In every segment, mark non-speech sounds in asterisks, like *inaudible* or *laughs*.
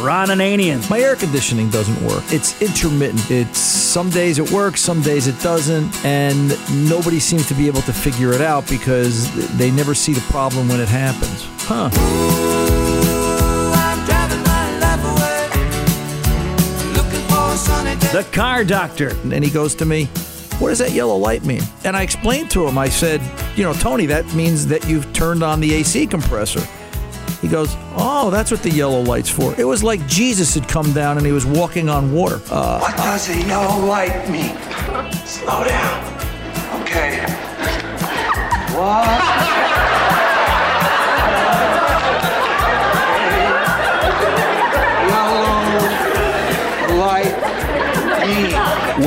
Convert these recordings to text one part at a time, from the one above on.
Ron Ananian. My air conditioning doesn't work. It's intermittent. It's some days it works, some days it doesn't, and nobody seems to be able to figure it out because they never see the problem when it happens. Huh. The car doctor. And he goes to me, What does that yellow light mean? And I explained to him, I said, You know, Tony, that means that you've turned on the AC compressor. He goes, Oh, that's what the yellow light's for. It was like Jesus had come down and he was walking on water. Uh, What does a yellow light mean? Slow down. Okay. What?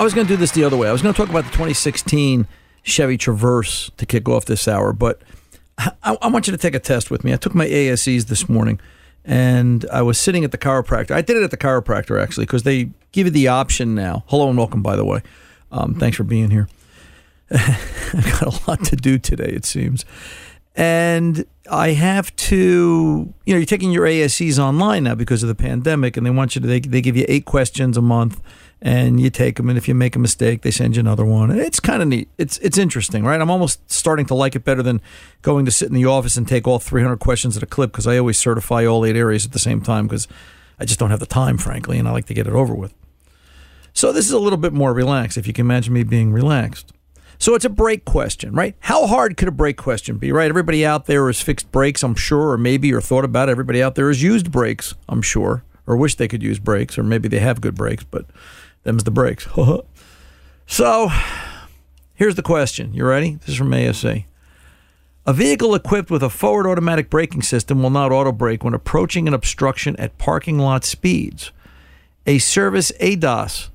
I was going to do this the other way. I was going to talk about the 2016 Chevy Traverse to kick off this hour, but I, I want you to take a test with me. I took my ASEs this morning and I was sitting at the chiropractor. I did it at the chiropractor actually because they give you the option now. Hello and welcome, by the way. Um, thanks for being here. *laughs* I've got a lot to do today, it seems. And I have to, you know, you're taking your ASEs online now because of the pandemic, and they want you to, they, they give you eight questions a month, and you take them, and if you make a mistake, they send you another one. It's kind of neat. It's it's interesting, right? I'm almost starting to like it better than going to sit in the office and take all 300 questions at a clip because I always certify all eight areas at the same time because I just don't have the time, frankly, and I like to get it over with. So this is a little bit more relaxed, if you can imagine me being relaxed. So it's a brake question, right? How hard could a brake question be, right? Everybody out there has fixed brakes, I'm sure, or maybe or thought about it. Everybody out there has used brakes, I'm sure, or wish they could use brakes, or maybe they have good brakes, but them's the brakes. *laughs* so here's the question. You ready? This is from ASE. A vehicle equipped with a forward automatic braking system will not auto brake when approaching an obstruction at parking lot speeds. A service ADAS,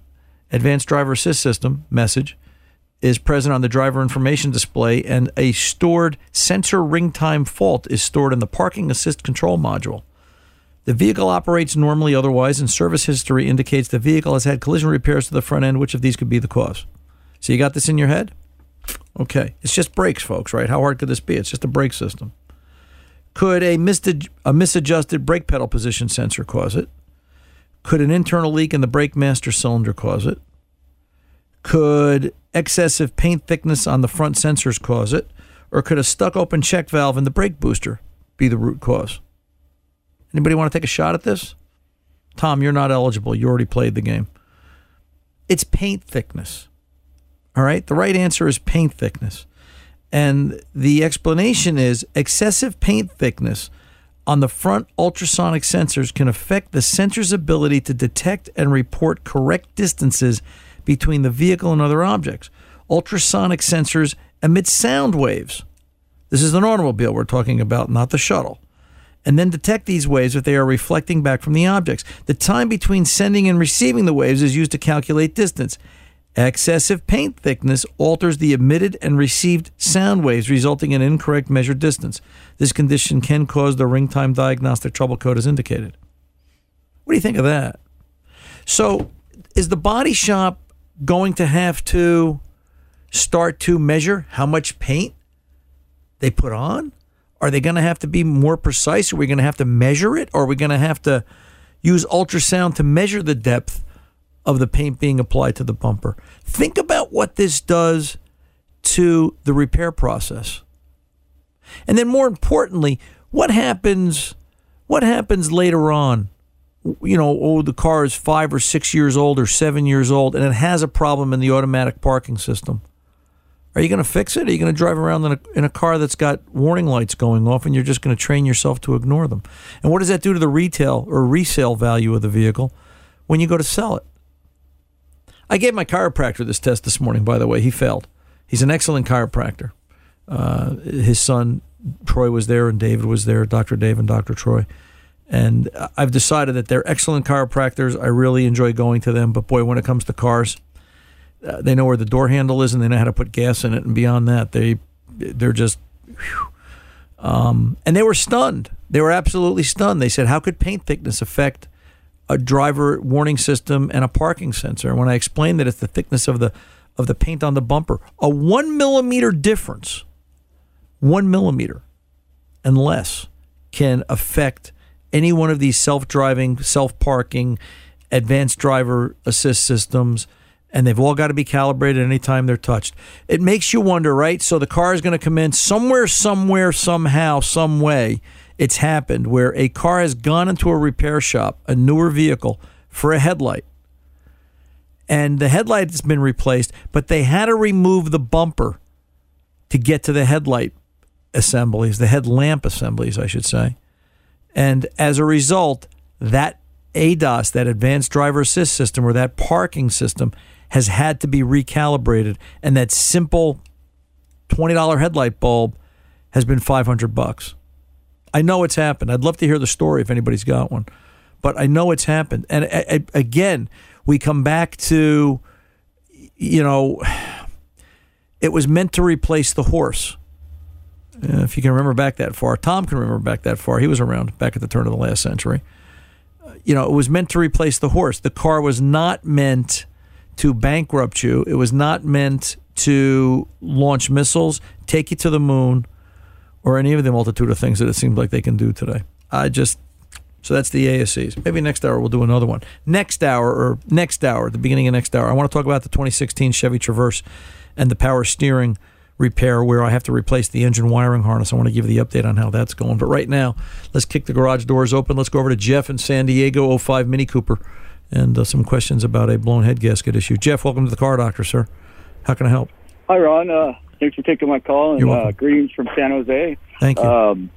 Advanced Driver Assist System, message is present on the driver information display, and a stored sensor ring time fault is stored in the parking assist control module. The vehicle operates normally otherwise, and service history indicates the vehicle has had collision repairs to the front end. Which of these could be the cause? So you got this in your head? Okay. It's just brakes, folks, right? How hard could this be? It's just a brake system. Could a, misad- a misadjusted brake pedal position sensor cause it? Could an internal leak in the brake master cylinder cause it? Could excessive paint thickness on the front sensors cause it? Or could a stuck open check valve in the brake booster be the root cause? Anybody want to take a shot at this? Tom, you're not eligible. You already played the game. It's paint thickness. All right. The right answer is paint thickness. And the explanation is excessive paint thickness on the front ultrasonic sensors can affect the sensor's ability to detect and report correct distances between the vehicle and other objects. Ultrasonic sensors emit sound waves. This is an automobile we're talking about, not the shuttle. And then detect these waves if they are reflecting back from the objects. The time between sending and receiving the waves is used to calculate distance. Excessive paint thickness alters the emitted and received sound waves, resulting in incorrect measured distance. This condition can cause the ring time diagnostic trouble code as indicated. What do you think of that? So, is the body shop going to have to start to measure how much paint they put on? Are they going to have to be more precise? Are we going to have to measure it? Or are we going to have to use ultrasound to measure the depth of the paint being applied to the bumper? Think about what this does to the repair process. And then more importantly, what happens what happens later on? You know, oh, the car is five or six years old or seven years old, and it has a problem in the automatic parking system. Are you going to fix it? Are you going to drive around in a, in a car that's got warning lights going off and you're just going to train yourself to ignore them? And what does that do to the retail or resale value of the vehicle when you go to sell it? I gave my chiropractor this test this morning, by the way. He failed. He's an excellent chiropractor. Uh, his son, Troy, was there and David was there, Dr. Dave and Dr. Troy. And I've decided that they're excellent chiropractors. I really enjoy going to them. But boy, when it comes to cars, uh, they know where the door handle is and they know how to put gas in it. And beyond that, they they're just. Um, and they were stunned. They were absolutely stunned. They said, "How could paint thickness affect a driver warning system and a parking sensor?" And when I explained that it's the thickness of the of the paint on the bumper, a one millimeter difference, one millimeter and less, can affect any one of these self-driving, self-parking, advanced driver assist systems and they've all got to be calibrated anytime they're touched. It makes you wonder, right? So the car is going to come in somewhere, somewhere, somehow, some way. It's happened where a car has gone into a repair shop, a newer vehicle, for a headlight. And the headlight has been replaced, but they had to remove the bumper to get to the headlight assemblies, the headlamp assemblies, I should say. And as a result, that ADAS, that advanced driver assist system, or that parking system, has had to be recalibrated, and that simple twenty dollar headlight bulb has been five hundred bucks. I know it's happened. I'd love to hear the story if anybody's got one, but I know it's happened. And again, we come back to, you know, it was meant to replace the horse. If you can remember back that far, Tom can remember back that far. He was around back at the turn of the last century. You know, it was meant to replace the horse. The car was not meant to bankrupt you. It was not meant to launch missiles, take you to the moon, or any of the multitude of things that it seems like they can do today. I just so that's the ASEs. Maybe next hour we'll do another one. Next hour or next hour, the beginning of next hour, I want to talk about the 2016 Chevy Traverse and the power steering repair where I have to replace the engine wiring harness. I want to give you the update on how that's going. But right now, let's kick the garage doors open. Let's go over to Jeff in San Diego 05 Mini Cooper and uh, some questions about a blown head gasket issue. Jeff, welcome to the car doctor, sir. How can I help? Hi, Ron. Uh, thanks for taking my call and uh, greetings from San Jose. Thank you. Um,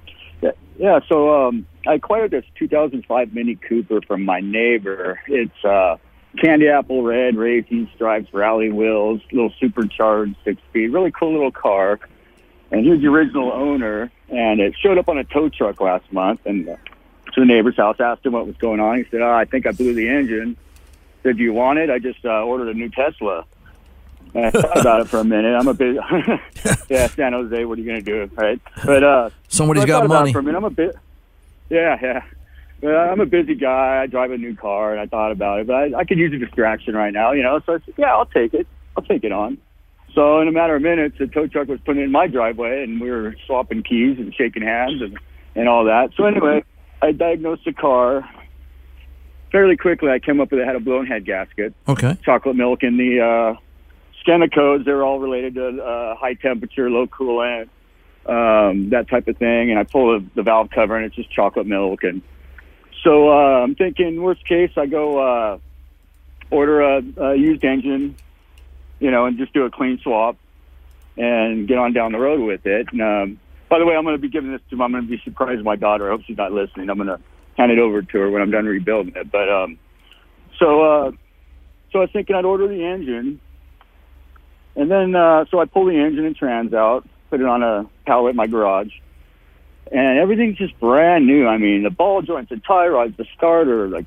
yeah, so um, I acquired this 2005 Mini Cooper from my neighbor. It's uh, candy apple red, racing stripes, rally wheels, little supercharged six speed, really cool little car. and he was the original owner. And it showed up on a tow truck last month, and to the neighbor's house, asked him what was going on. He said, "Oh, I think I blew the engine." Said, "Do you want it?" I just uh, ordered a new Tesla. And I thought about it for a minute. I'm a bit, *laughs* yeah, San Jose. What are you going to do, right? But uh, Somebody's so I got thought about it money. For a minute. I'm a bit, yeah, yeah. But I'm a busy guy. I drive a new car, and I thought about it. But I, I could use a distraction right now, you know. So I said, yeah, I'll take it. I'll take it on. So in a matter of minutes, the tow truck was putting in my driveway, and we were swapping keys and shaking hands and and all that. So anyway, I diagnosed the car. Fairly quickly, I came up with it had a blown head gasket Okay. chocolate milk and the uh, SCANA codes. They're all related to uh, high temperature, low coolant, um, that type of thing. And I pull the, the valve cover, and it's just chocolate milk. And so uh, I'm thinking, worst case, I go uh, order a, a used engine, you know, and just do a clean swap and get on down the road with it. And um, by the way, I'm going to be giving this to. I'm going to be surprised my daughter. I hope she's not listening. I'm going to hand it over to her when I'm done rebuilding it. But um, so. Uh, so I was thinking I'd order the engine, and then uh, so I pull the engine and trans out, put it on a pallet in my garage, and everything's just brand new. I mean, the ball joints, the tie rods, the starter, like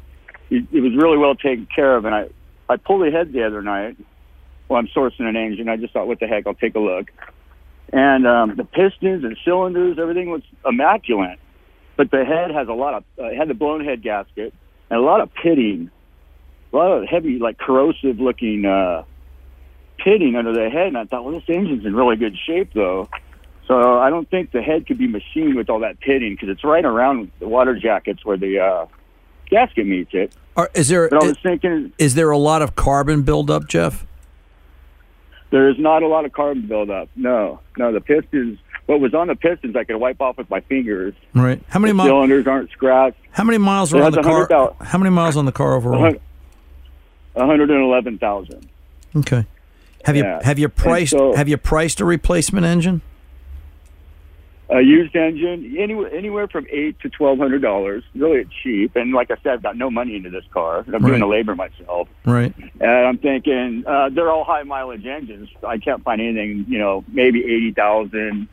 it, it was really well taken care of. And I I pulled the head the other night while I'm sourcing an engine. I just thought, what the heck, I'll take a look. And um, the pistons and cylinders, everything was immaculate, but the head has a lot of uh, had the blown head gasket and a lot of pitting a lot of heavy, like corrosive looking uh, pitting under the head. And I thought, well, this engine's in really good shape, though. So I don't think the head could be machined with all that pitting because it's right around the water jackets where the uh, gasket meets it. Are, is there But I is, was thinking is there a lot of carbon buildup, Jeff? There is not a lot of carbon buildup. No, no, the pistons. What was on the pistons, I could wipe off with my fingers. Right. How many miles? cylinders aren't scratched. How many miles It on the car? 100,000. How many miles on the car overall? One hundred and eleven thousand. Okay. Have you have you priced so- have you priced a replacement engine? A used engine, anywhere anywhere from eight to twelve hundred dollars. Really cheap. And like I said, I've got no money into this car. I'm doing Right. the labor myself. Right. And I'm thinking uh, they're all high mileage engines. I can't find anything, you know, maybe eighty thousand,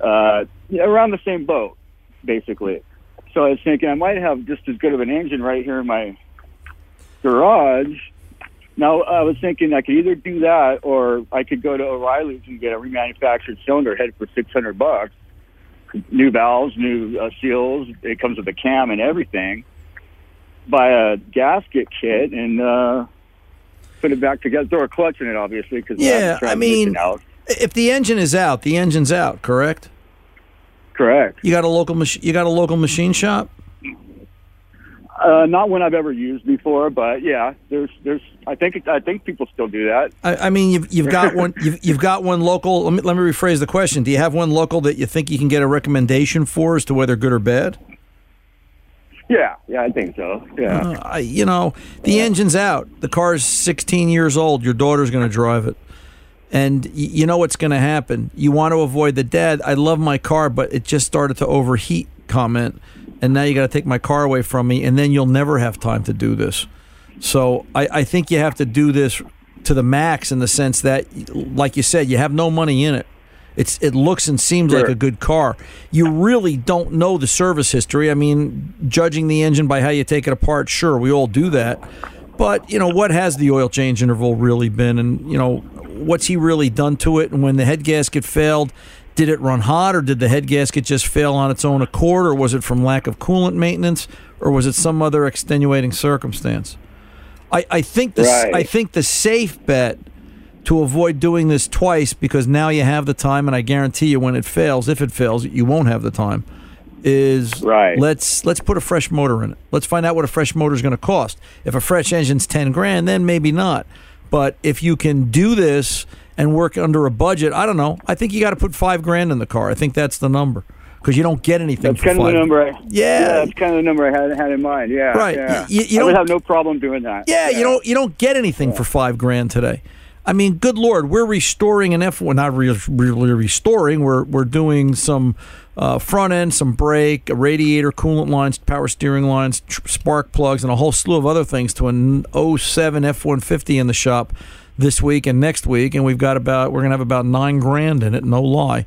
uh, around the same boat, basically. So I was thinking I might have just as good of an engine right here in my garage. Now I was thinking I could either do that or I could go to O'Reilly's and get a remanufactured cylinder head for six hundred bucks. New valves, new uh, seals. It comes with a cam and everything. Buy a gasket kit and uh, put it back together. Throw a clutch in it, obviously, because Yeah, I mean, out. if the engine is out, the engine's out. Correct. Correct. You got a local mach- You got a local machine shop. Uh, not one I've ever used before, but yeah, there's, there's. I think, I think people still do that. I, I mean, you've you've got one. You've, you've got one local. Let me let me rephrase the question. Do you have one local that you think you can get a recommendation for as to whether good or bad? Yeah, yeah, I think so. Yeah. Uh, I, you know, the engine's out. The car's 16 years old. Your daughter's going to drive it. And y- you know what's going to happen. You want to avoid the dad. I love my car, but it just started to overheat comment. And now you got to take my car away from me. And then you'll never have time to do this. So I, I think you have to do this to the max in the sense that, like you said, you have no money in it. It's it looks and seems like a good car. You really don't know the service history. I mean, judging the engine by how you take it apart, sure, we all do that. But you know, what has the oil change interval really been, and you know, what's he really done to it? And when the head gasket failed, did it run hot, or did the head gasket just fail on its own accord, or was it from lack of coolant maintenance, or was it some other extenuating circumstance? I, I think the Right. I think the safe bet to avoid doing this twice because now you have the time and I guarantee you when it fails, if it fails, you won't have the time. Is Right. Let's let's put a fresh motor in it. Let's find out what a fresh motor is going to cost. If a fresh engine's ten grand, then maybe not. But if you can do this and work under a budget, I don't know. I think you got to put five grand in the car. I think that's the number because you don't get anything. That's for kind of the number. I, Yeah. that's kind of the number I had had in mind. Yeah, Right. Yeah. You- you I would don't- have no problem doing that. Yeah, you don't you don't get anything for five grand today. I mean, good lord, we're restoring an F one, not re- really restoring. We're we're doing some uh, front end, some brake, a radiator, coolant lines, power steering lines, tr- spark plugs, and a whole slew of other things to an 07 F one fifty in the shop this week and next week, and we've got about we're gonna have about nine grand in it, no lie.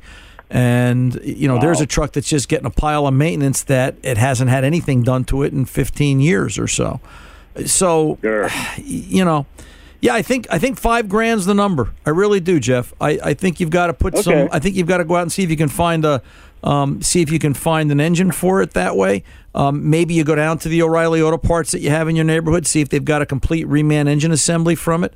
And you know, there's a truck that's just getting a pile of maintenance that it hasn't had anything done to it in 15 years or so. So, Sure. you know, yeah, I think I think five grand's the number. I really do, Jeff. I, I think you've got to put some. I think you've got to go out and see if you can find a, um, see if you can find an engine for it that way. Um, maybe you go down to the O'Reilly Auto Parts that you have in your neighborhood, see if they've got a complete reman engine assembly from it,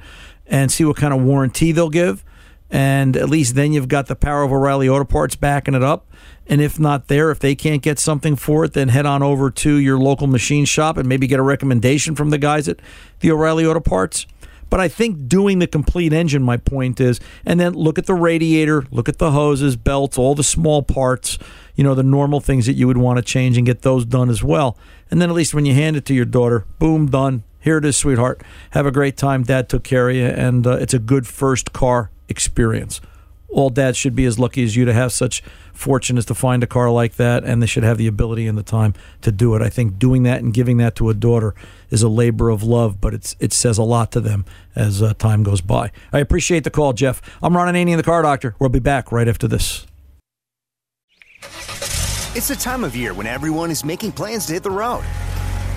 and see what kind of warranty they'll give. And at least then you've got the power of O'Reilly Auto Parts backing it up. And if not there, if they can't get something for it, then head on over to your local machine shop and maybe get a recommendation from the guys at the O'Reilly Auto Parts. But I think doing the complete engine, my point is, and then look at the radiator, look at the hoses, belts, all the small parts, you know, the normal things that you would want to change and get those done as well. And then at least when you hand it to your daughter, boom, done. Here it is, sweetheart. Have a great time. Dad took care of you, and uh, it's a good first car experience. All dads should be as lucky as you to have such fortune as to find a car like that, and they should have the ability and the time to do it. I think doing that and giving that to a daughter is a labor of love, but it's it says a lot to them as uh, time goes by. I appreciate the call, Jeff. I'm Ron Ananian, the car doctor. We'll be back right after this. It's the time of year when everyone is making plans to hit the road.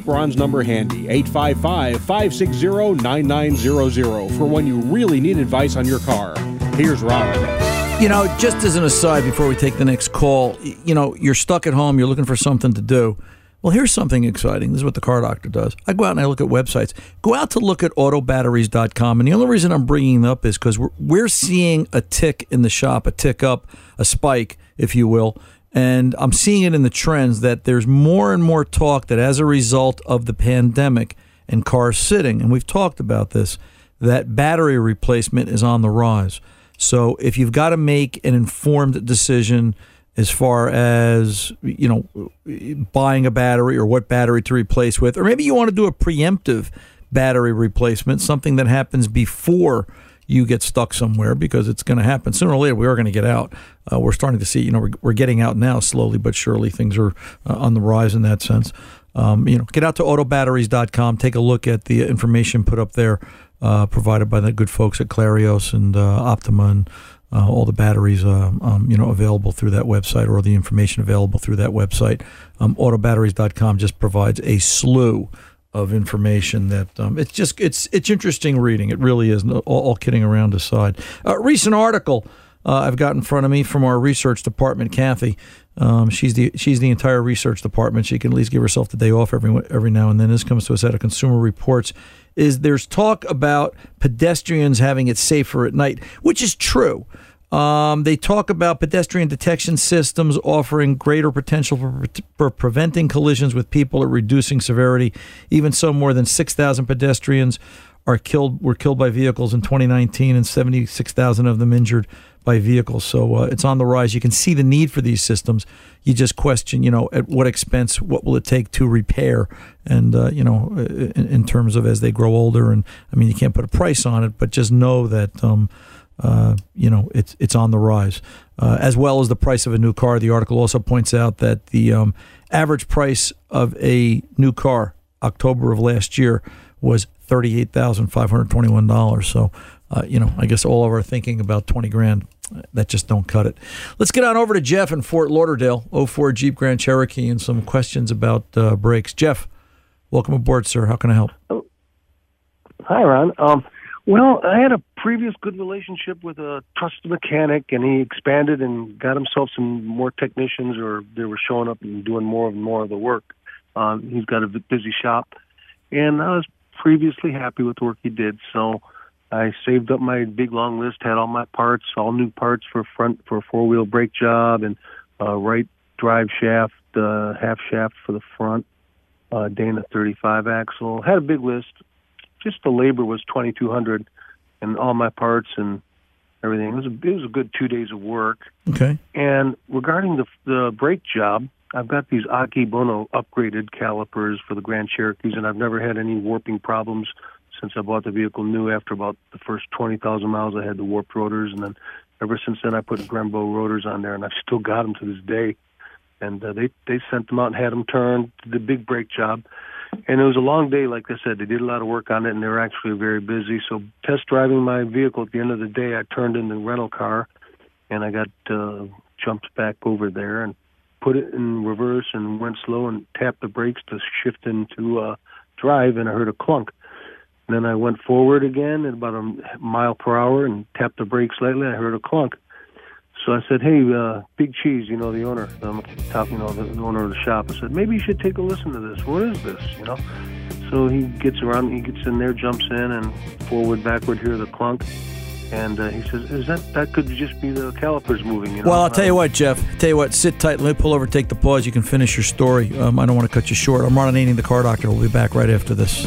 Keep Ron's number handy, 855 560 9900, for when you really need advice on your car. Here's Ron. You know, just as an aside before we take the next call, you know, you're stuck at home, you're looking for something to do. Well, here's something exciting. This is what the car doctor does. I go out and I look at websites. Go out to look at autobatteries.com. And the only reason I'm bringing up is because we're, we're seeing a tick in the shop, a tick up, a spike if you will. And I'm seeing it in the trends that there's more and more talk that as a result of the pandemic and cars sitting, and we've talked about this, that battery replacement is on the rise. So if you've got to make an informed decision as far as you know buying a battery or what battery to replace with or maybe you want to do a preemptive battery replacement something that happens before you get stuck somewhere because it's going to happen. Sooner or later we are going to get out. Uh, we're starting to see you know we're, we're getting out now slowly but surely. Things are uh, on the rise in that sense. Um, you know get out to autobatteries.com take a look at the information put up there uh, provided by the good folks at clarios and uh, optima and uh, all the batteries, uh, um, you know, available through that website or the information available through that website. Um, autobatteries.com just provides a slew of information that um, it's just it's it's interesting reading. It really is. All, all kidding around aside, a recent article uh, I've got in front of me from our research department, Kathy. Um, she's the she's the entire research department. She can at least give herself the day off every every now and then. This comes to us out of Consumer Reports. Is there's talk about pedestrians having it safer at night, which is true. Um, they talk about pedestrian detection systems offering greater potential for, for preventing collisions with people or reducing severity. Even so, more than 6,000 pedestrians are killed were killed by vehicles in 2019, and 76,000 of them injured by vehicles. So uh, it's on the rise. You can see the need for these systems. You just question, you know, at what expense? What will it take to repair? And uh, you know, in, in, terms of as they grow older, and I mean, you can't put a price on it, but just know that. Um, uh, you know, it's it's on the rise, uh, as well as the price of a new car. The article also points out that the um, average price of a new car October of last year was thirty eight thousand five hundred twenty one dollars. So, uh, you know, I guess all of our thinking about twenty grand that just don't cut it. Let's get on over to Jeff in Fort Lauderdale, 04 Jeep Grand Cherokee, and some questions about uh, brakes. Jeff, welcome aboard, sir. How can I help? Oh. Hi, Ron. Um, well, I had a previous good relationship with a trusted mechanic, and he expanded and got himself some more technicians, or they were showing up and doing more and more of the work. Um, he's got a busy shop, and I was previously happy with the work he did. So I saved up my big long list, had all my parts, all new parts for front for a four wheel brake job, and uh, right drive shaft, uh, half shaft for the front, uh, Dana 35 axle. Had a big list just the labor was twenty two hundred, and all my parts and everything. It was a, it was a good two days of work. Okay. And regarding the the brake job, I've got these Akebono upgraded calipers for the Grand Cherokees, and I've never had any warping problems since I bought the vehicle new. After about the first twenty thousand miles, I had the warped rotors, and then ever since then, I put Brembo rotors on there, and I've still got them to this day. And uh, they they sent them out and had them turned. The big brake job and it was a long day. Like I said, they did a lot of work on it, and they were actually very busy. So test driving my vehicle at the end of the day, I turned in the rental car, and I got uh, jumped back over there and put it in reverse and went slow and tapped the brakes to shift into uh, drive, and I heard a clunk. And then I went forward again at about a mile per hour and tapped the brakes slightly. I heard a clunk. So I said, "Hey, uh, Big Cheese, you know the owner, I'm talking, you know, the, owner of the shop." I said, "Maybe you should take a listen to this. What is this? You know?" So he gets around, he gets in there, jumps in, and forward, backward, hear the clunk, and uh, he says, "Is that that could just be the calipers moving?" You know? Well, I'll tell you what, Jeff. Tell you what, sit tight. Let me pull over, take the pause. You can finish your story. Um, I don't want to cut you short. I'm Ron Ananian, the car doctor. We'll be back right after this.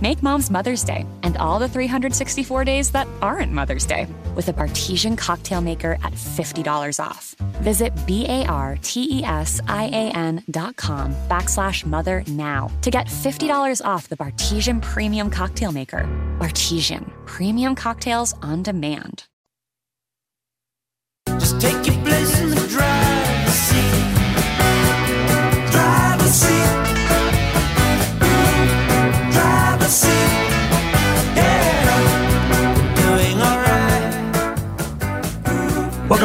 Make mom's Mother's Day and all the 364 days that aren't Mother's Day with a Bartesian cocktail maker at $50 off. Visit B-A-R-T-E-S-I-A-N dot com backslash mother now to get $50 off the Bartesian Premium Cocktail Maker. Bartesian, premium cocktails on demand. Just take your place in the driver's seat.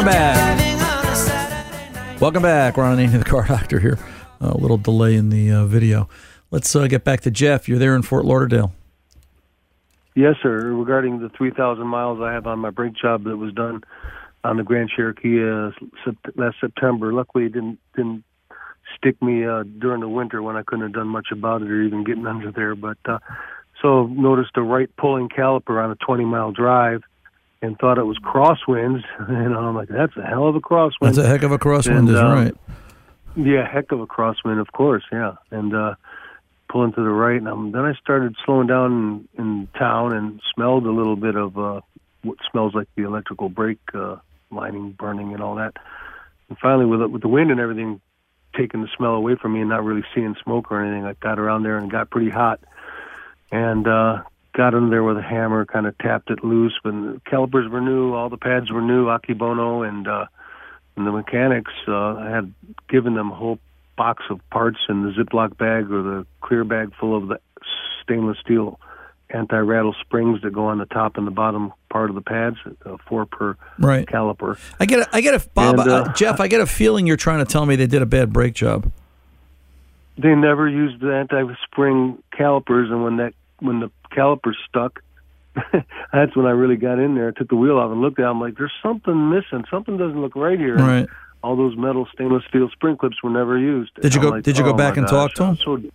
Back. Welcome back. Ron Ananian, the car doctor here. a little delay in the uh, video. Let's uh, get back to Jeff. You're there in Fort Lauderdale. Yes, sir. Regarding the 3,000 miles I have on my brake job that was done on the Grand Cherokee uh, last September, luckily it didn't didn't stick me uh, during the winter when I couldn't have done much about it or even getting under there. But uh, so noticed a right pulling caliper on a 20 mile drive and thought it was crosswinds. *laughs* And I'm like, that's a hell of a crosswind. That's a heck of a crosswind, And, is um, right. Yeah, heck of a crosswind, of course. Yeah, and uh, pulling to the right, and um, then I started slowing down in, in town and smelled a little bit of uh, what smells like the electrical brake uh, lining burning and all that. And finally, with it- with the wind and everything taking the smell away from me and not really seeing smoke or anything, I got around there and got pretty hot, and uh, got under there with a hammer, kind of tapped it loose. When the calipers were new, all the pads were new, Akebono, and uh, and the mechanics, uh, had given them a whole box of parts in the Ziploc bag or the clear bag full of the stainless steel anti-rattle springs that go on the top and the bottom part of the pads, uh, four per Right. caliper. I get, a, I get a Bob, And, uh, uh, Jeff. I get a feeling you're trying to tell me they did a bad brake job. They never used the anti-spring calipers, and when that when the calipers stuck, *laughs* that's when I really got in there. Took the wheel off and looked at. it. I'm like, there's something missing. Something doesn't look right here. Right. All those metal stainless steel spring clips were never used. Did you I'm go- like, did you go oh back and talk gosh, to 'em? I'm so-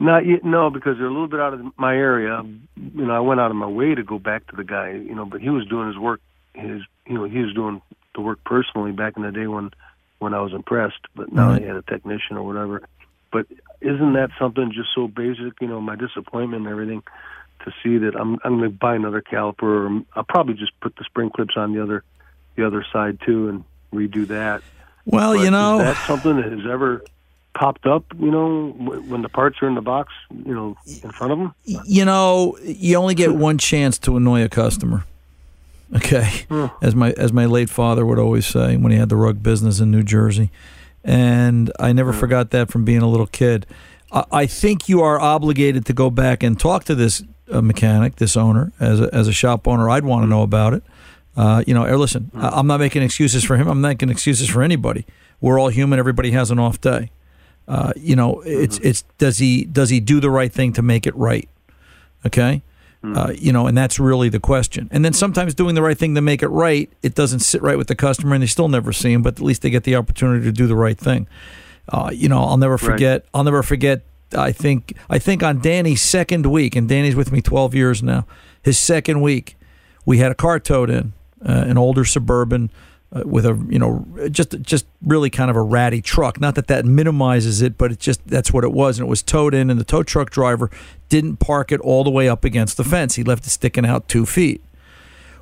Not yet, no, because they're a little bit out of my area. You know, I went out of my way to go back to the guy. You know, but he was doing his work. His, you know, he was doing the work personally back in the day when, when I was impressed. But now Right. he had a technician or whatever. But isn't that something just so basic? You know, my disappointment and everything to see that I'm I'm going to buy another caliper. Or I'll probably just put the spring clips on the other the other side too and redo that. Well, But you know, is that something that has ever popped up, you know, when the parts are in the box, you know, in front of them? You know, you only get one chance to annoy a customer. Okay, hmm. as my as my late father would always say when he had the rug business in New Jersey, and I never forgot that from being a little kid. I, I think you are obligated to go back and talk to this uh, mechanic, this owner, as a, as a shop owner. I'd want to know about it. Uh, you know, eh, listen, I- I'm not making excuses for him. I'm not making excuses for anybody. We're all human. Everybody has an off day. Uh, you know, it's it's does he does he do the right thing to make it right? Okay, uh, you know, and that's really the question. And then sometimes doing the right thing to make it right, it doesn't sit right with the customer, and they still never see him. But at least they get the opportunity to do the right thing. Uh, you know, I'll never Right. forget. I'll never forget. I think I think on Danny's second week, and Danny's with me 12 years now. His second week, we had a car towed in, uh, an older suburban uh, with a you know just just really kind of a ratty truck. Not that that minimizes it, but it just that's what it was, and it was towed in, and the tow truck driver didn't park it all the way up against the fence. He left it sticking out two feet.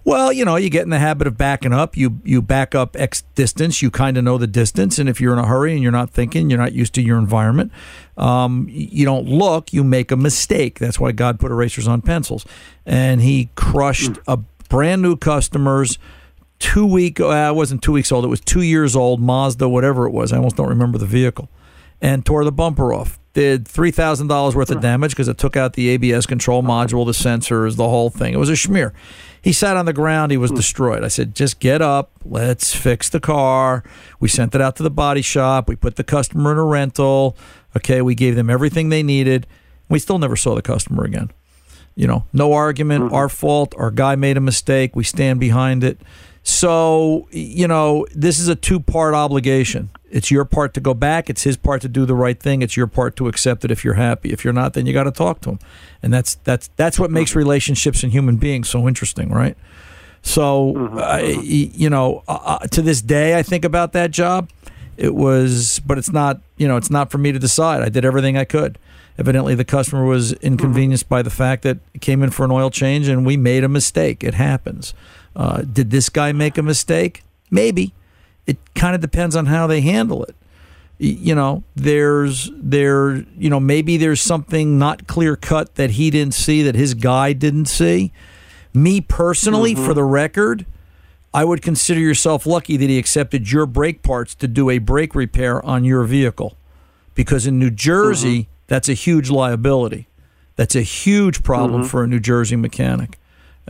Well, you know, you get in the habit of backing up. You you back up X distance. You kind of know the distance, and if you're in a hurry and you're not thinking, you're not used to your environment. Um, you don't look. You make a mistake. That's why God put erasers on pencils. And he crushed a brand new customer's two week. Uh, it wasn't two weeks old. It was two years old Mazda, whatever it was. I almost don't remember the vehicle, and tore the bumper off. Did three thousand dollars worth of damage because it took out the ABS control module, the sensors, the whole thing. It was a schmear. He sat on the ground. He was destroyed. I said, just get up. Let's fix the car. We sent it out to the body shop. We put the customer in a rental. Okay, we gave them everything they needed. We still never saw the customer again. You know, no argument. Our fault. Our guy made a mistake. We stand behind it. So, you know, this is a two part obligation. It's your part to go back. It's his part to do the right thing. It's your part to accept it if you're happy. If you're not, then you got to talk to him. And that's that's that's what makes relationships and human beings so interesting, right? So, I, you know, uh, uh, to this day, I think about that job. It was, but it's not, you know, it's not for me to decide. I did everything I could. Evidently, the customer was inconvenienced by the fact that it came in for an oil change and we made a mistake. It happens. Uh, did this guy make a mistake? Maybe. It kind of depends on how they handle it. You know, there's there, you know, maybe there's something not clear cut that he didn't see that his guy didn't see. Me personally, for the record, I would consider yourself lucky that he accepted your brake parts to do a brake repair on your vehicle. Because in New Jersey, that's a huge liability. That's a huge problem Mhm. for a New Jersey mechanic.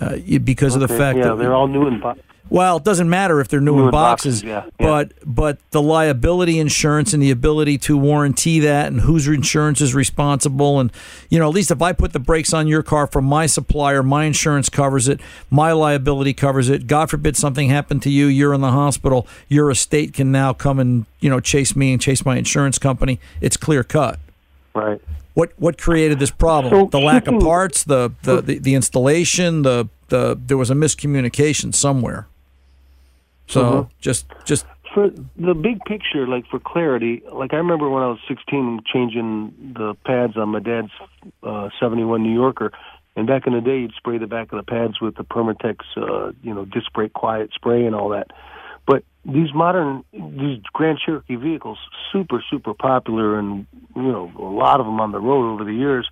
Uh, because of the Okay, fact yeah, that they're all new in boxes. well, it doesn't matter if they're new, New in in boxes, boxes, yeah, yeah. but but the liability insurance and the ability to warranty that and whose insurance is responsible and you know at least if I put the brakes on your car from my supplier, my insurance covers it, my liability covers it. God forbid something happened to you, you're in the hospital, your estate can now come and you know chase me and chase my insurance company. It's clear cut. Right. What what created this problem? So the lack of *laughs* parts, the the, the the installation, the the there was a miscommunication somewhere. So Mhm. just just for the big picture, like for clarity, like I remember when I was 16 changing the pads on my dad's uh, 71 New Yorker, and back in the day, you'd spray the back of the pads with the Permatex, uh, you know, disc brake quiet spray and all that. These modern, these Grand Cherokee vehicles, super, super popular, and you know, a lot of them on the road over the years.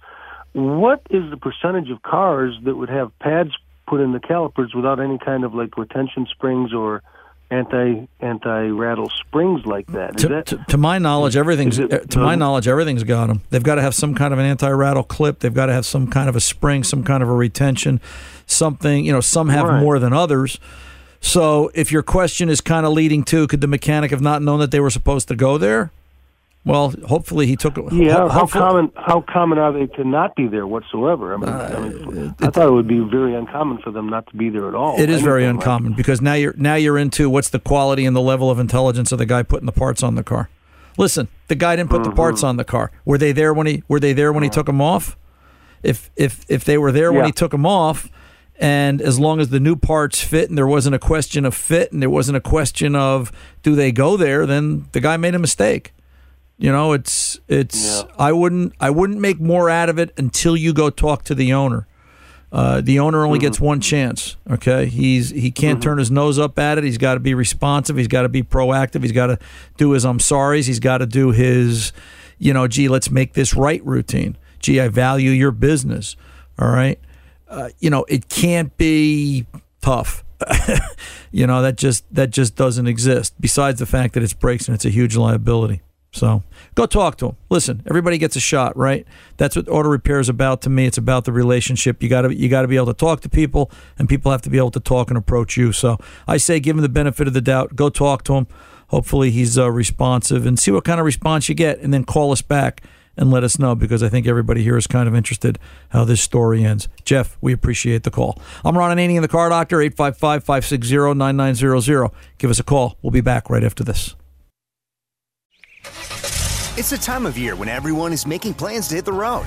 What is the percentage of cars that would have pads put in the calipers without any kind of like retention springs or anti anti rattle springs like that? To, that to, to my knowledge, everything's it- uh, to my um, knowledge, everything's got them. They've got to have some kind of an anti-rattle clip. They've got to have some kind of a spring, some kind of a retention, something. You know, some have Right. more than others. So, if your question is kind of leading to, could the mechanic have not known that they were supposed to go there? Well, hopefully he took. yeah? ho- How common how common are they to not be there whatsoever? I mean, I, mean, I thought it would be very uncommon for them not to be there at all. It is very Anything like- uncommon because now you're now you're into what's the quality and the level of intelligence of the guy putting the parts on the car. Listen, the guy didn't put the parts Mm-hmm. on the car. Were they there when he were they there when he took them off? If if if they were there when he took them off, and as long as the new parts fit and there wasn't a question of fit and there wasn't a question of do they go there, then the guy made a mistake. You know, it's it's I wouldn't I wouldn't make more out of it until you go talk to the owner. Uh, the owner only gets one chance. Okay, he's he can't turn his nose up at it. He's got to be responsive. He's got to be proactive. He's got to do his I'm sorry's. He's got to do his you know, gee, let's make this right routine. Gee, I value your business. All right. Uh, you know, it can't be tough. *laughs* you know, that just that just doesn't exist. Besides the fact that it's brakes and it's a huge liability. So go talk to him. Listen, everybody gets a shot, right? That's what auto repair is about to me. It's about the relationship. You got to you got to be able to talk to people, and people have to be able to talk and approach you. So I say, give him the benefit of the doubt. Go talk to him. Hopefully, he's uh, responsive, and see what kind of response you get, and then call us back and let us know because I think everybody here is kind of interested how this story ends. Jeff, we appreciate the call. I'm Ron Ananian, the car doctor, 855 560 9900. Give us a call. We'll be back right after this. It's the time of year when everyone is making plans to hit the road.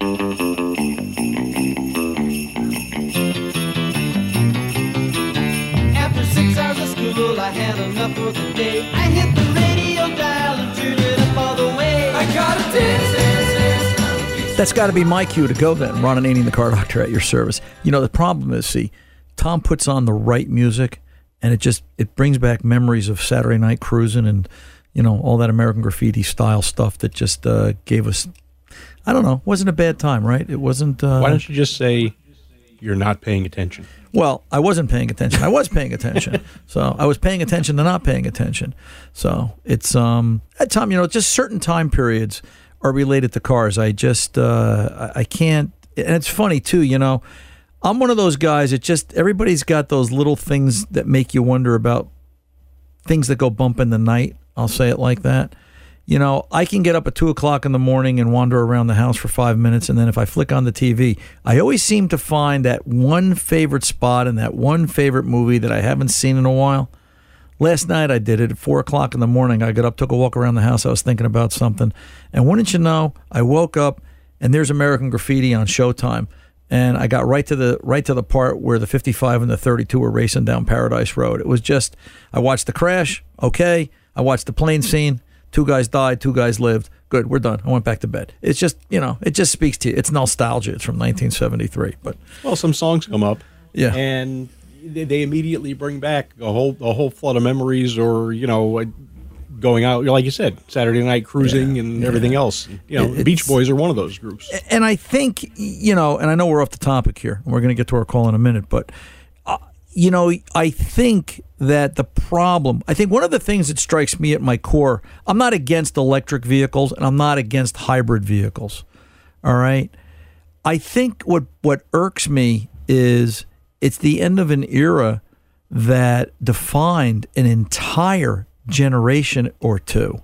After six hours of school, I had enough for the day. I hit the radio dial and turned it up all the way. I got a dance. That's got to be my cue to go then. Ron Ananian, the car doctor at your service. You know, the problem is, see, Tom puts on the right music and it just, it brings back memories of Saturday night cruising and, you know, all that American graffiti style stuff that just uh, gave us, I don't know, wasn't a bad time, right? It wasn't. Uh, Why don't you just say you're not paying attention? Well, I wasn't paying attention. I was paying attention. *laughs* so I was paying attention to not paying attention. So it's um at time, you know, just certain time periods are related to cars. I just uh I I can't and it's funny too, you know. I'm one of those guys It just everybody's got those little things that make you wonder about things that go bump in the night. I'll say it like that. You know, I can get up at two o'clock in the morning and wander around the house for five minutes, and then if I flick on the TV, I always seem to find that one favorite spot in that one favorite movie that I haven't seen in a while. Last night I did it at four o'clock in the morning. I got up, took a walk around the house. I was thinking about something, and wouldn't you know, I woke up and there's American Graffiti on Showtime, and I got right to the right to the part where the 55 and the 32 were racing down Paradise Road. It was just I watched the crash. Okay, I watched the plane scene. Two guys died. Two guys lived. Good, we're done. I went back to bed. It's just you know, it just speaks to you. It's nostalgia. It's from 1973, but Well, some songs come up, Yeah. and they, they immediately bring back a whole a whole flood of memories, or you know, uh, going out like you said, Saturday night cruising and everything else. You know, It- Beach Boys are one of those groups. and I think you know, and I know we're off the topic here, and we're going to get to our call in a minute, but you know, I think that the problem, I think one of the things that strikes me at my core, I'm not against electric vehicles, and I'm not against hybrid vehicles. All right, I think what what irks me is it's the end of an era that defined an entire generation or two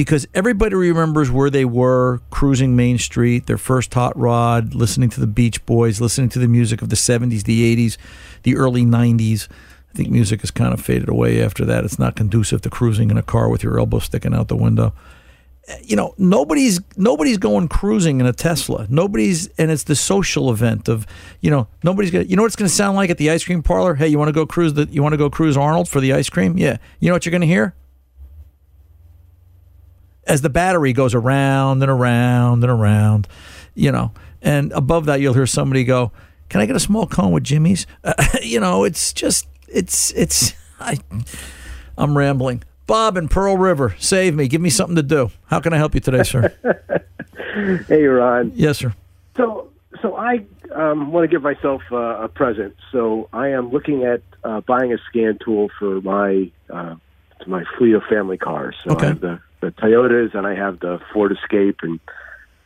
because everybody remembers where they were cruising Main Street, their first hot rod, listening to the Beach Boys, listening to the music of the 70s, the 80s, the early 90s. I think music has kind of faded away after that. It's not conducive to cruising in a car with your elbow sticking out the window. You know, nobody's nobody's going cruising in a Tesla. Nobody's and it's the social event of, you know, nobody's to You know what it's to sound like at the ice cream parlor? Hey, you want to go cruise the you want to go cruise Arnold for the ice cream? Yeah. You know what you're to hear? As the battery goes around and around and around, you know, and above that you'll hear somebody go, "Can I get a small cone with Jimmy's?" *laughs* Uh, you know, it's just it's it's I I'm rambling. Bob in Pearl River, save me. Give me something to do. How can I help you today, sir? *laughs* Hey, Ron. yes, sir. So, so I um, want to give myself uh, a present. So I am looking at uh, buying a scan tool for my uh, my fleet of family cars. So I have the, the Toyotas and I have the Ford Escape, and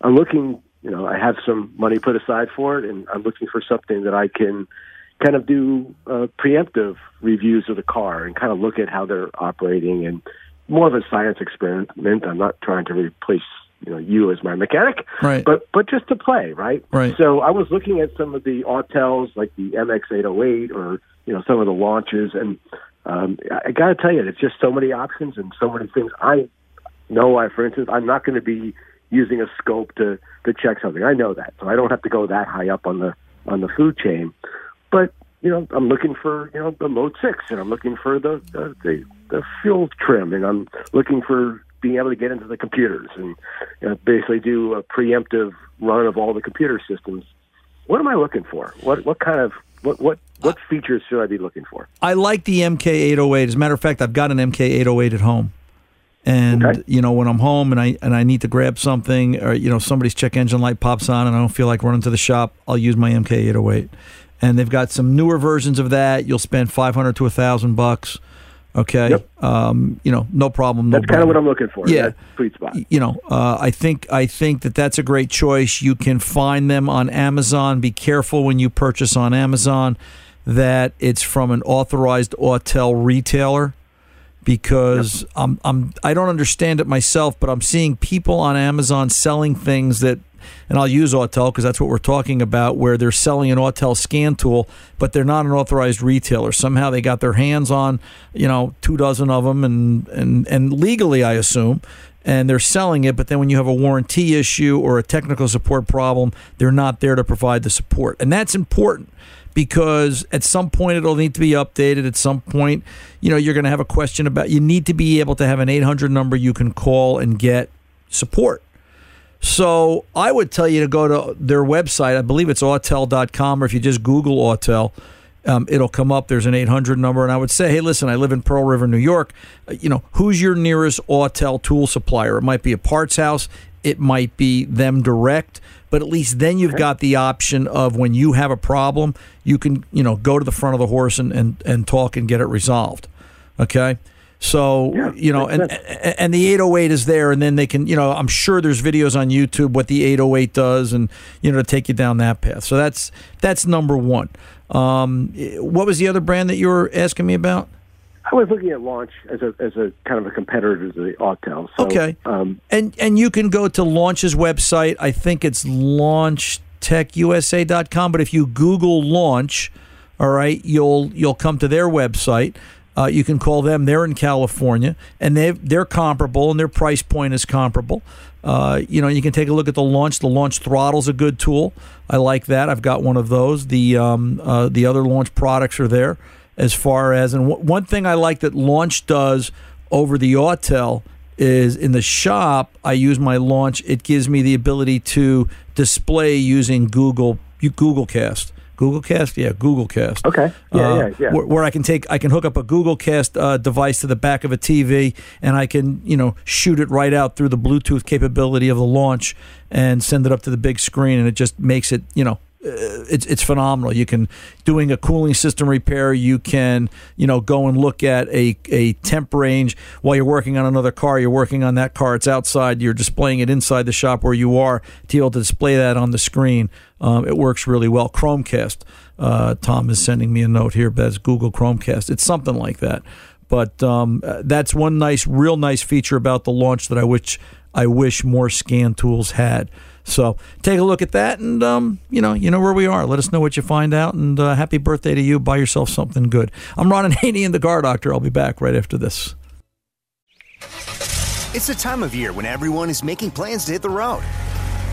I'm looking. You know, I have some money put aside for it, and I'm looking for something that I can kind of do uh, preemptive reviews of the car and kind of look at how they're operating and more of a science experiment. I'm not trying to replace you know you as my mechanic, Right. But but just to play, right? Right. So I was looking at some of the Autels, like the MX808, or you know some of the launches, and um, I, I got to tell you, it's just so many options and so many things. I know, I for instance, I'm not going to be using a scope to to check something. I know that, so I don't have to go that high up on the on the food chain. But you know, I'm looking for you know the Mode Six, and I'm looking for the the, the, the fuel trim, and I'm looking for being able to get into the computers and you know, basically do a preemptive run of all the computer systems. What am I looking for? What what kind of what what what uh, features should I be looking for? I like the MK808. As a matter of fact, I've got an MK808 at home. And you know, when I'm home and I and I need to grab something, or you know, somebody's check engine light pops on, and I don't feel like running to the shop, I'll use my MK808. And they've got some newer versions of that. You'll spend 500 to a thousand bucks. Okay, um, you know, no problem. No That's kind of what. I'm looking for. Yeah. Sweet spot. you know, uh, I think I think that that's a great choice. You can find them on Amazon. Be careful when you purchase on Amazon that it's from an authorized Autel retailer because I'm I'm I don't understand it myself, but I'm seeing people on Amazon selling things that. And I'll use Autel because that's what we're talking about, where they're selling an Autel scan tool, but they're not an authorized retailer. Somehow they got their hands on, you know, two dozen of them, and and and legally, I assume, and they're selling it. But then when you have a warranty issue or a technical support problem, they're not there to provide the support, and that's important because at some point it'll need to be updated. At some point, you know, you're going to have a question about. You need to be able to have an 800 number you can call and get support. So I would tell you to go to their website. I believe it's autel.com, or if you just Google Autel, um, it'll come up. There's an 800 number, and I would say, hey, listen, I live in Pearl River, New York. Uh, You know, who's your nearest Autel tool supplier? It might be a parts house. It might be them direct. But at least then you've got the option of when you have a problem, you can you know go to the front of the horse and and, and talk and get it resolved. Okay. So you know, and and the 808 is there, and then they can, you know, I'm sure there's videos on YouTube what the 808 does, and you know, to take you down that path. So that's that's number one. Um, what was the other brand that you were asking me about? I was looking at Launch as a as a kind of a competitor to the Autel. So, Okay. Um, And and you can go to Launch's website. I think it's launchtechusa.com. But if you Google Launch, all right, you'll you'll come to their website. uh, you can call them. They're in California, and they they're comparable, and their price point is comparable. Uh, you know, you can take a look at the launch. The launch throttle's a good tool. I like that. I've got one of those. The um, uh, the other launch products are there as far as and w- one thing I like that launch does over the Autel is in the shop. I use my launch. It gives me the ability to display using Google Google Cast. Google Cast, yeah, Google Cast. Okay. Yeah, Uh, yeah, yeah. Where, where I can take, I can hook up a Google Cast uh, device to the back of a TV, and I can, you know, shoot it right out through the Bluetooth capability of the launch and send it up to the big screen, and it just makes it, you know, it's it's phenomenal. You can doing a cooling system repair. You can you know go and look at a a temp range while you're working on another car. You're working on that car. It's outside. You're displaying it inside the shop where you are to be able to display that on the screen. Um, it works really well. Chromecast. Uh, Tom is sending me a note here. That's Google Chromecast. It's something like that. But um, uh, that's one nice, real nice feature about the launch that I wish I wish more scan tools had. So take a look at that, and um, you know, you know where we are. Let us know what you find out, and uh, happy birthday to you. Buy yourself something good. I'm Ron Ananian in the Car Doctor. I'll be back right after this. It's the time of year when everyone is making plans to hit the road.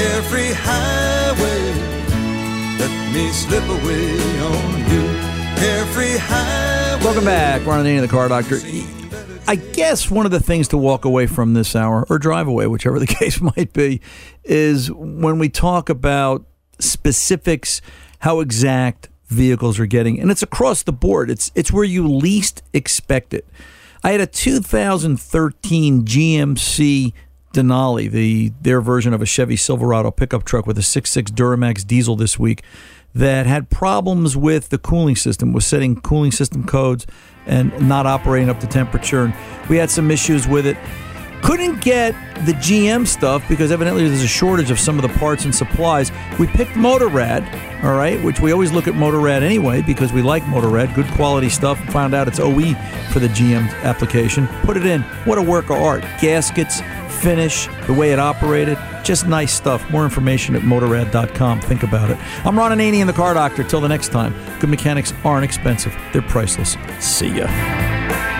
Carefree highway, let me slip away on you. Carefree highway. Welcome back. Ron Ananian, the Car Doctor. I guess one of the things to walk away from this hour, or drive away, whichever the *laughs* case might be, is when we talk about specifics, how exact vehicles are getting, and it's across the board. It's it's where you least expect it. I had a 2013 GMC Denali, the their version of a Chevy Silverado pickup truck with a 6.6 Duramax diesel this week. that had problems with the cooling system, was setting cooling system codes and not operating up to temperature. And we had some issues with it. Couldn't get the GM stuff because evidently there's a shortage of some of the parts and supplies. We picked Motorad, all right, which we always look at Motorad anyway because we like Motorad, good quality stuff. Found out it's OE for the GM application. Put it in. What a work of art. Gaskets, finish, the way it operated, just nice stuff. More information at motorad.com. Think about it. I'm Ron Ananian, the car doctor. Till the next time, good mechanics aren't expensive, they're priceless. See ya.